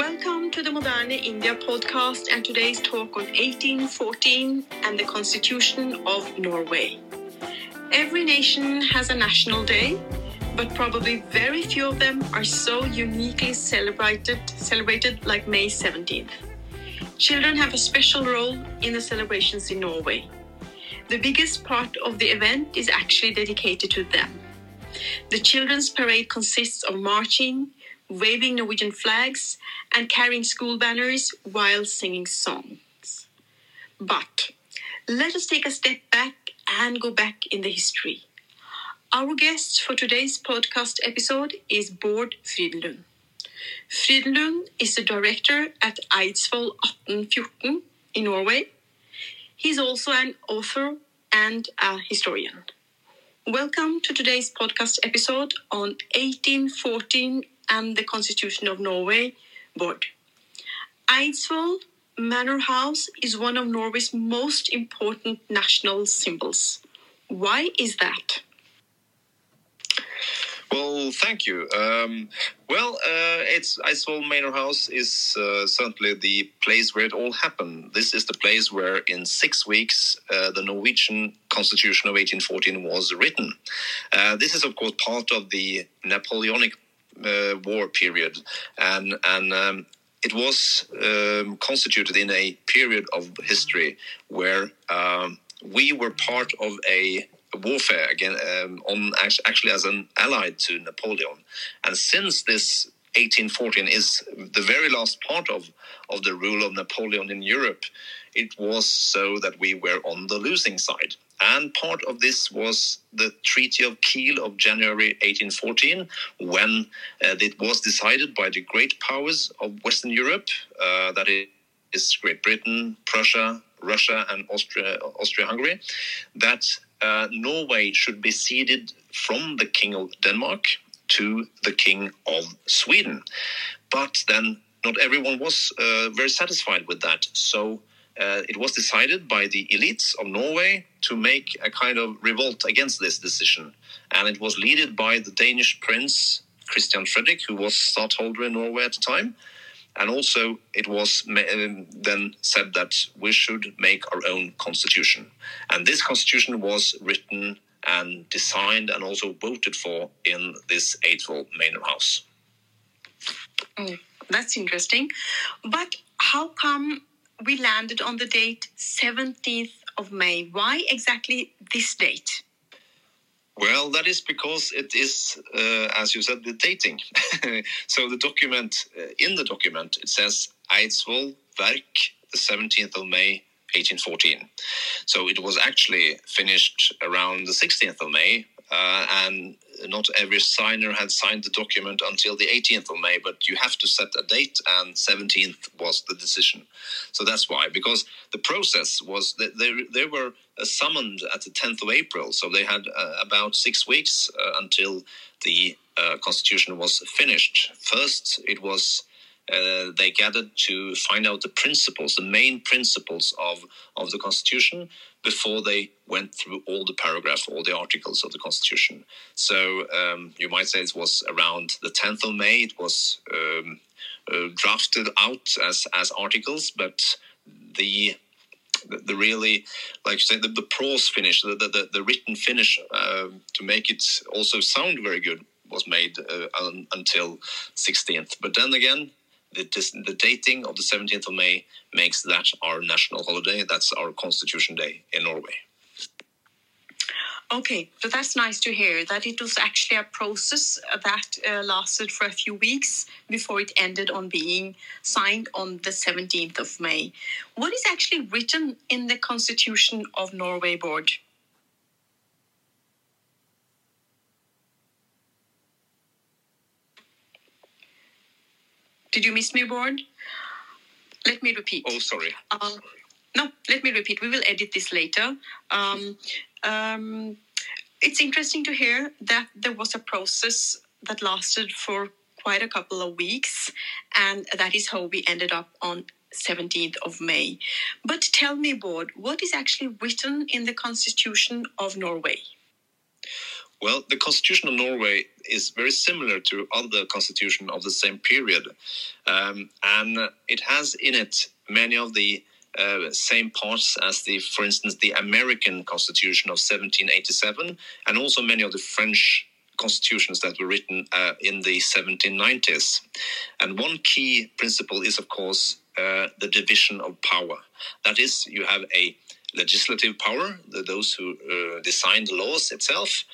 Welcome to the Moderne India podcast and today's talk on 1814 and the Constitution of Norway. Every nation has a national day, but probably very few of them are so uniquely celebrated celebrated like May 17th. Children have a special role in the celebrations in Norway. The biggest part of the event is actually dedicated to them. The children's parade consists of marching, waving Norwegian flags, and carrying school banners while singing songs. But let us take a step back and go back in the history. Our guest for today's podcast episode is Bård Frydenlund. Frydenlund is the director at Eidsvoll 1814 in Norway. He's also an author and a historian. Welcome to today's podcast episode on 1814 and the Constitution of Norway, Bård. Eidsvoll Manor House is one of Norway's most important national symbols. Why is that? Well, thank you. Um, well, uh, it's Eidsvoll Manor House is uh, certainly the place where it all happened. This is the place where, in six weeks, uh, the Norwegian Constitution of 1814 was written. Uh, this is, of course, part of the Napoleonic War period, and and um, it was um, constituted in a period of history where um, we were part of a warfare again um, on actually as an ally to Napoleon, and since this 1814 is the very last part of of the rule of Napoleon in Europe, it was so that we were on the losing side. And part of this was the Treaty of Kiel of January 1814, when uh, it was decided by the great powers of Western Europe, uh, that is Great Britain, Prussia, Russia, and Austria, Austria-Hungary, that uh, Norway should be ceded from the King of Denmark to the King of Sweden. But then not everyone was uh, very satisfied with that. So uh, it was decided by the elites of Norway to make a kind of revolt against this decision. And it was led by the Danish prince Christian Frederick, who was stadtholder in Norway at the time. And also, it was um, then said that we should make our own constitution. And this constitution was written and designed and also voted for in this Eidsvoll Manor House. Mm, that's interesting. But how come we landed on the date 17th of May. Why exactly this date? Well, that is because it is, uh, as you said, the dating. so the document, uh, in the document, it says Eidsvoll Verk, the 17th of May, 1814. So it was actually finished around the 16th of May, uh, and not every signer had signed the document until the 18th of May, but you have to set a date, and 17th was the decision. So that's why, because the process was they, they, they were uh, summoned at the 10th of April, so they had uh, about six weeks uh, until the uh, constitution was finished. First, it was uh, they gathered to find out the principles, the main principles of, of the Constitution before they went through all the paragraphs, all the articles of the Constitution. So um, you might say it was around the 10th of May, it was um, uh, drafted out as, as articles, but the the, really like you say the, the prose finish the, the, the written finish uh, to make it also sound very good was made uh, un, until 16th but then again the, the dating of the 17th of May makes that our national holiday. That's our Constitution Day in Norway. Okay, so that's nice to hear that it was actually a process that uh, lasted for a few weeks before it ended on being signed on the 17th of May. What is actually written in the Constitution of Norway Bård? Did you miss me, Bård? Let me repeat. Oh, sorry. Uh, no, let me repeat. We will edit this later. Um, um, it's interesting to hear that there was a process that lasted for quite a couple of weeks, and that is how we ended up on 17th of May. But tell me, Bård, what is actually written in the Constitution of Norway? Well, the constitution of Norway is very similar to other constitution of the same period, um, and it has in it many of the uh, same parts as the, for instance, the American Constitution of 1787, and also many of the French constitutions that were written uh, in the 1790s. And one key principle is, of course, uh, the division of power. That is, you have a legislative power, the, those who uh, design the laws itself,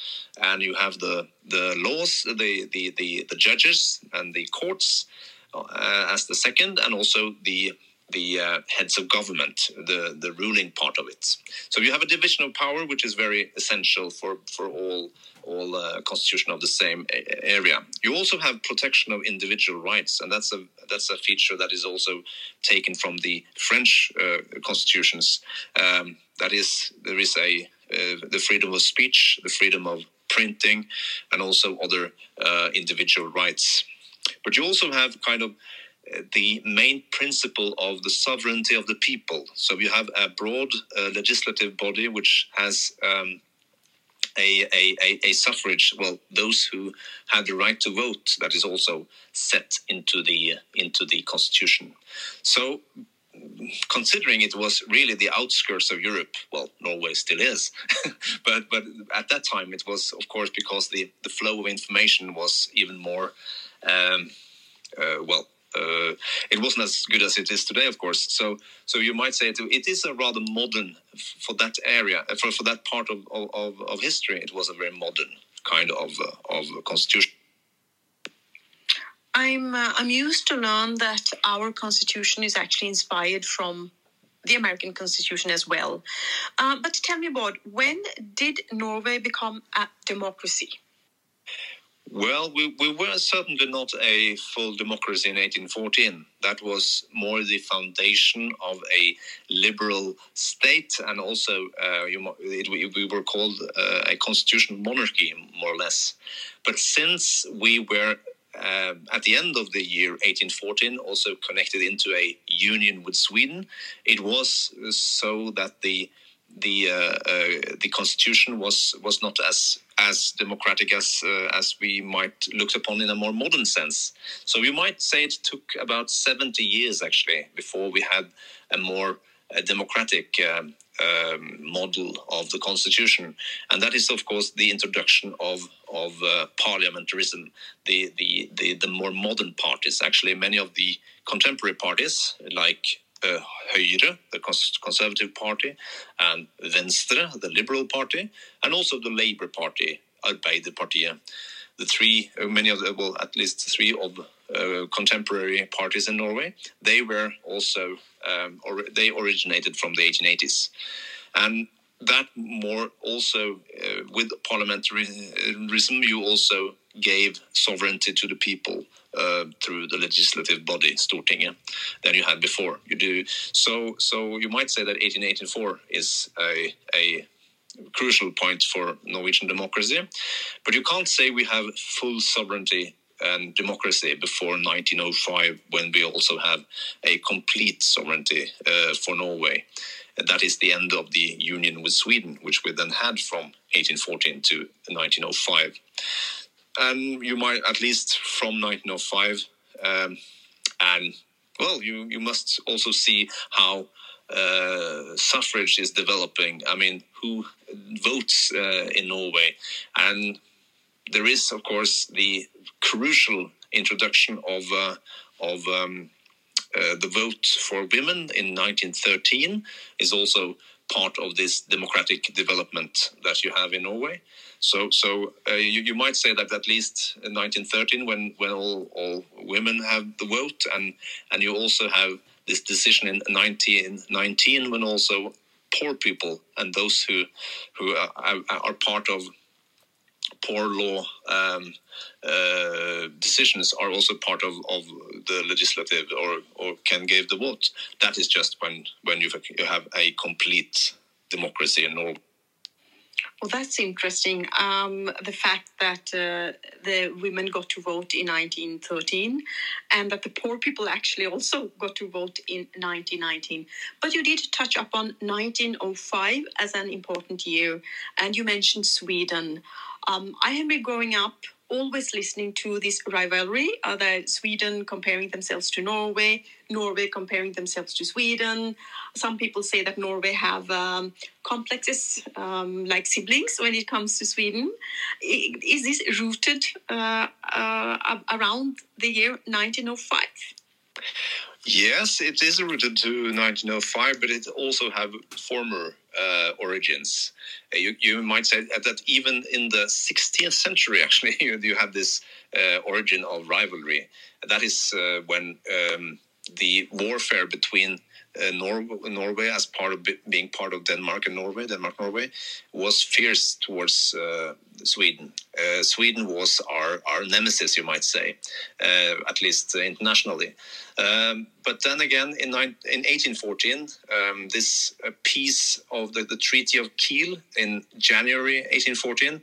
and you have the the laws, the the the, the judges and the courts uh, as the second, and also the the uh, heads of government, the the ruling part of it. So you have a division of power, which is very essential for for all all uh, constitution of the same area. You also have protection of individual rights, and that's a that's a feature that is also taken from the French uh, constitutions. Um, that is, there is a uh, the freedom of speech, the freedom of printing, and also other uh, individual rights. But you also have kind of the main principle of the sovereignty of the people. So you have a broad uh, legislative body which has um, a, a, a, suffrage, well, those who have the right to vote, that is also set into the into the constitution. So, considering it was really the outskirts of Europe, well, Norway still is, but but at that time it was, of course, because the the flow of information was even more, um, uh, well, uh, it wasn't as good as it is today, of course. So, so you might say it, it is a rather modern for that area, uh, for, for that part of, of, of history. It was a very modern kind of uh, of constitution. I'm uh, I'm used to learn that our constitution is actually inspired from the American Constitution as well. Uh, but tell me about when did Norway become a democracy? Well, we, we were certainly not a full democracy in 1814. That was more the foundation of a liberal state, and also uh, you, it, we were called uh, a constitutional monarchy, more or less. But since we were uh, at the end of the year 1814 also connected into a union with Sweden, it was so that the the uh, uh, the constitution was was not as as democratic as uh, as we might look upon in a more modern sense. So we might say it took about seventy years actually before we had a more uh, democratic um, um, model of the constitution, and that is of course the introduction of of uh, parliamentarism, the, the the the more modern parties. Actually, many of the contemporary parties like uh, Høyre, the Conservative Party, and Venstre, the Liberal Party, and also the Labour Party, Arbeiderpartiet. The three, uh, many of the, well, at least three of uh, contemporary parties in Norway, they were also, um, or they originated from the 1880s. And that more also uh, with parliamentarism, you also gave sovereignty to the people uh, through the legislative body, Stortinget, than you had before. You do so. So you might say that 1884 is a a crucial point for Norwegian democracy, but you can't say we have full sovereignty and democracy before 1905 when we also have a complete sovereignty uh, for Norway. That is the end of the union with Sweden, which we then had from 1814 to 1905 and you might at least from 1905 um, and well you you must also see how uh, suffrage is developing. I mean who votes uh, in norway? And there is of course the crucial introduction of uh, of um, the vote for women in 1913 is also part of this democratic development that you have in norway. So, so uh, you, you might say that at least in 1913, when when all, all women have the vote, and and you also have this decision in 1919 when also poor people and those who who are, are part of poor law um, uh, decisions are also part of, of the legislative or, or can give the vote. That is just when when you have a complete democracy in Norway. Well, that's interesting. Um, the fact that uh, the women got to vote in 1913 and that the poor people actually also got to vote in 1919. But you did touch upon 1905 as an important year, and you mentioned Sweden. Um, I have been growing up always listening to this rivalry, uh, that Sweden comparing themselves to Norway, Norway comparing themselves to Sweden. Some people say that Norway have um, complexes um, like siblings when it comes to Sweden. Is this rooted uh, uh, around the year 1905? Yes, it is rooted to 1905, but it also have former uh, origins. Uh, you, you might say that even in the 16th century, actually, you, you have this uh, origin of rivalry. That is uh, when um, the warfare between uh, Nor- Norway, as part of being part of Denmark and Norway, Denmark Norway, was fierce towards uh, Sweden. Uh, Sweden was our, our nemesis, you might say, uh, at least internationally. Um, but then again, in, in 1814, um, this uh, piece of the, the Treaty of Kiel in January 1814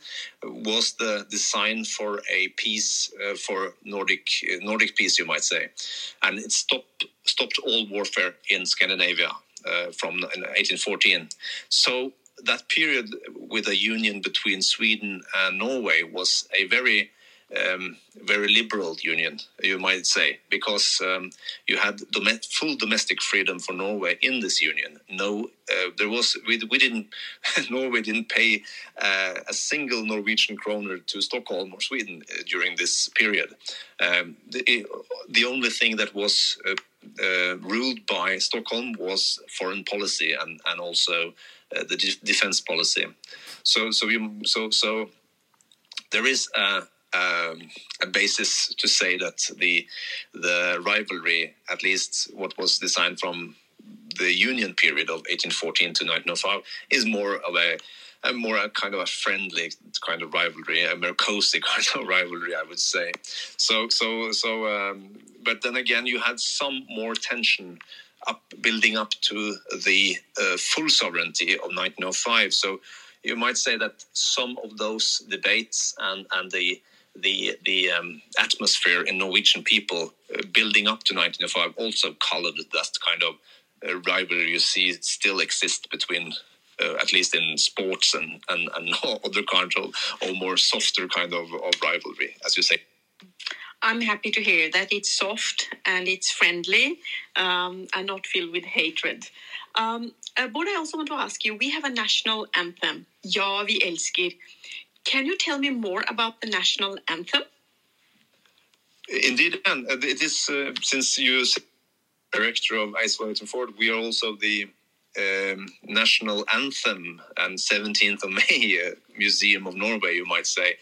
was the design for a peace for Nordic Nordic peace, you might say, and it stopped stopped all warfare in Scandinavia uh, from 1814. So that period with a union between Sweden and Norway was a very um, very liberal union, you might say, because um, you had dom- full domestic freedom for Norway in this union. No, uh, there was we, we didn't Norway didn't pay uh, a single Norwegian kroner to Stockholm or Sweden uh, during this period. Um, the, the only thing that was uh, ruled by Stockholm was foreign policy and and also uh, the de- defense policy. So so so so there is a um, a basis to say that the the rivalry, at least what was designed from the Union period of 1814 to 1905, is more of a, a more a kind of a friendly kind of rivalry, a more kind of rivalry, I would say. So so so, um, but then again, you had some more tension up building up to the uh, full sovereignty of 1905. So you might say that some of those debates and and the the the um, atmosphere in Norwegian people uh, building up to 1905 also colored that kind of uh, rivalry you see still exists between uh, at least in sports and and, and other kinds of or more softer kind of, of rivalry as you say I'm happy to hear that it's soft and it's friendly um, and not filled with hatred. Um, uh, but I also want to ask you we have a national anthem, Ja, vi elsker. Can you tell me more about the national anthem? Indeed, and it is uh, since you are director of Ice Wellington Ford, we are also the um, national anthem and 17th of May uh, Museum of Norway, you might say.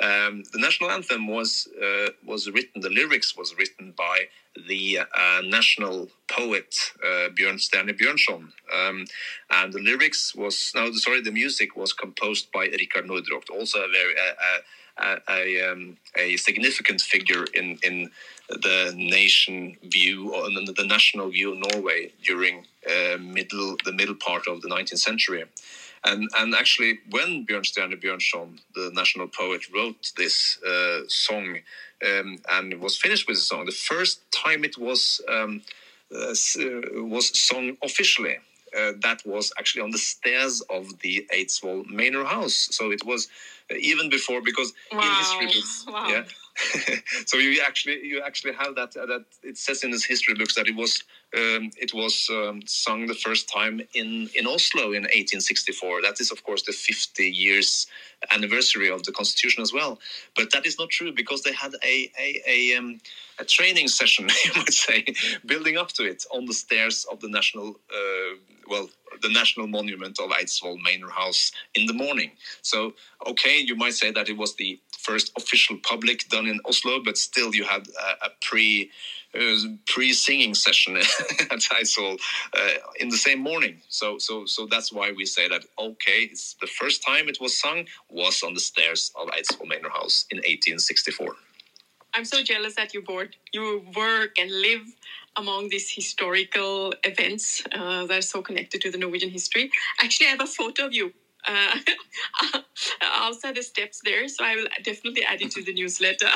Um, the national anthem was uh, was written. The lyrics was written by the uh, national poet uh, Bjørnstjerne Bjørnson, um, and the lyrics was no, sorry, the music was composed by Rikard Nordraak, also a very a, a, um, a significant figure in in the nation view or the national view of Norway during uh, middle the middle part of the 19th century. And, and actually, when Bjørnstjerne Bjørnson, the national poet, wrote this uh, song um, and was finished with the song, the first time it was um, uh, was sung officially, uh, that was actually on the stairs of the Eidsvoll Manor House. So it was even before because wow. in history books, wow. yeah. so you actually you actually have that uh, that it says in his history books that it was um, it was um, sung the first time in in Oslo in 1864. That is of course the 50 years anniversary of the constitution as well. But that is not true because they had a a a, um, a training session, you might say, building up to it on the stairs of the national. Uh, well, the national monument of Eidsvoll Manor House in the morning. So, okay, you might say that it was the first official public done in Oslo, but still you had a, a pre uh, pre singing session at Eidsvoll uh, in the same morning. So, so, so that's why we say that okay, it's the first time it was sung was on the stairs of Eidsvoll Manor House in 1864. I'm so jealous that you Bård you work and live among these historical events uh, that are so connected to the Norwegian history. Actually, I have a photo of you uh, outside the steps there, so I will definitely add it to the newsletter.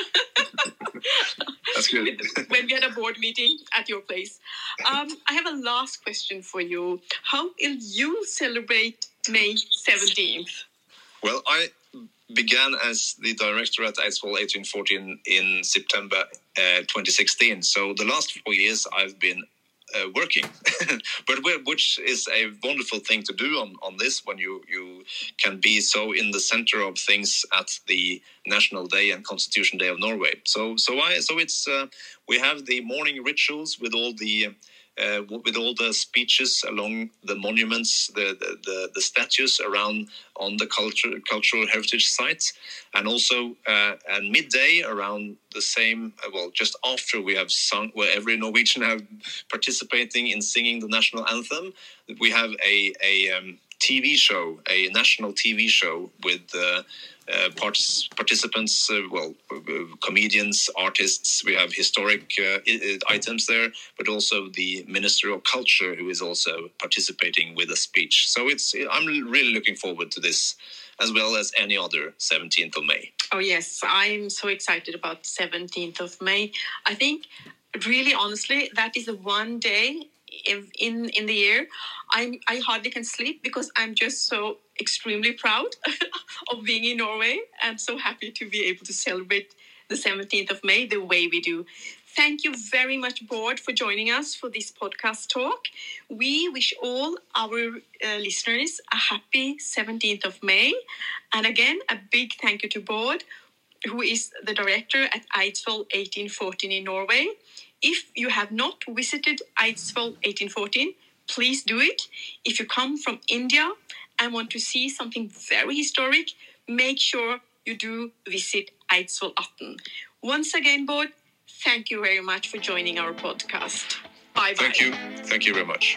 That's good. when we had a board meeting at your place. Um, I have a last question for you. How will you celebrate May 17th? Well, I began as the director at Eidsvoll 1814 in September uh, 2016. So the last four years I've been uh, working, but which is a wonderful thing to do on, on this when you you can be so in the center of things at the National Day and Constitution Day of Norway. So so I so it's uh, we have the morning rituals with all the uh, with all the speeches along the monuments, the, the, the, the, statues around on the culture, cultural heritage sites, and also uh, at midday around the same, uh, well, just after we have sung, where every Norwegian have participating in singing the national anthem, we have a, a um, TV show, a national TV show with uh, uh, partic- participants, uh, well, uh, comedians, artists. We have historic uh, items there, but also the Minister of Culture, who is also participating with a speech. So it's I'm really looking forward to this, as well as any other 17th of May. Oh yes, I'm so excited about 17th of May. I think, really honestly, that is the one day in in the year i'm i hardly can sleep because i'm just so extremely proud of being in norway. And so happy to be able to celebrate the 17th of may the way we do. Thank you very much Bård for joining us for this podcast talk. We wish all our uh, listeners a happy 17th of may. And again a big thank you to Bård who is the director at eidsvoll 1814 in norway if you have not visited Eidsvoll 1814, please do it. If you come from India and want to see something very historic, make sure you do visit Eidsvoll 18. Once again, Bård, thank you very much for joining our podcast. Bye bye. Thank you. Thank you very much.